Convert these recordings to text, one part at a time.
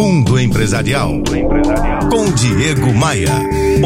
Mundo Empresarial. Com Diego Maia.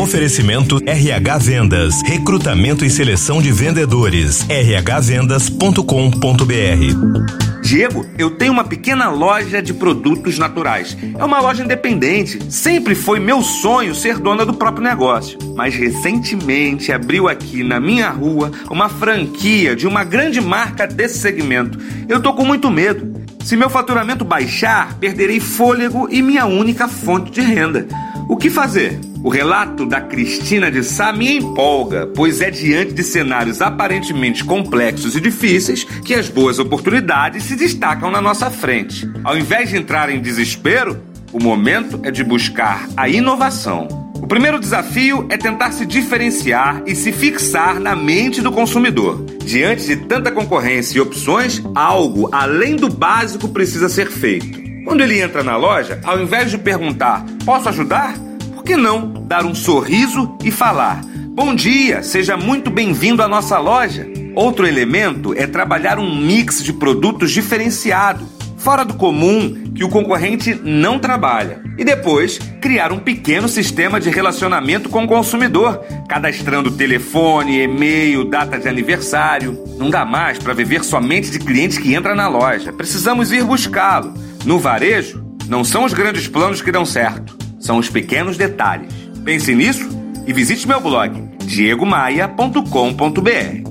Oferecimento RH Vendas. Recrutamento e seleção de vendedores. rhvendas.com.br. Diego, eu tenho uma pequena loja de produtos naturais. É uma loja independente. Sempre foi meu sonho ser dona do próprio negócio. Mas recentemente abriu aqui na minha rua uma franquia de uma grande marca desse segmento. Eu tô com muito medo. Se meu faturamento baixar, perderei fôlego e minha única fonte de renda. O que fazer? O relato da Cristina de Sá me empolga, pois é diante de cenários aparentemente complexos e difíceis que as boas oportunidades se destacam na nossa frente. Ao invés de entrar em desespero, o momento é de buscar a inovação. O primeiro desafio é tentar se diferenciar e se fixar na mente do consumidor. Diante de tanta concorrência e opções, algo além do básico precisa ser feito. Quando ele entra na loja, ao invés de perguntar: Posso ajudar? por que não dar um sorriso e falar: Bom dia, seja muito bem-vindo à nossa loja? Outro elemento é trabalhar um mix de produtos diferenciado, fora do comum, que o concorrente não trabalha. E depois, criar um pequeno sistema de relacionamento com o consumidor, cadastrando telefone, e-mail, data de aniversário. Não dá mais para viver somente de clientes que entram na loja. Precisamos ir buscá-lo. No varejo, não são os grandes planos que dão certo são os pequenos detalhes. Pense nisso e visite meu blog diegomaia.com.br.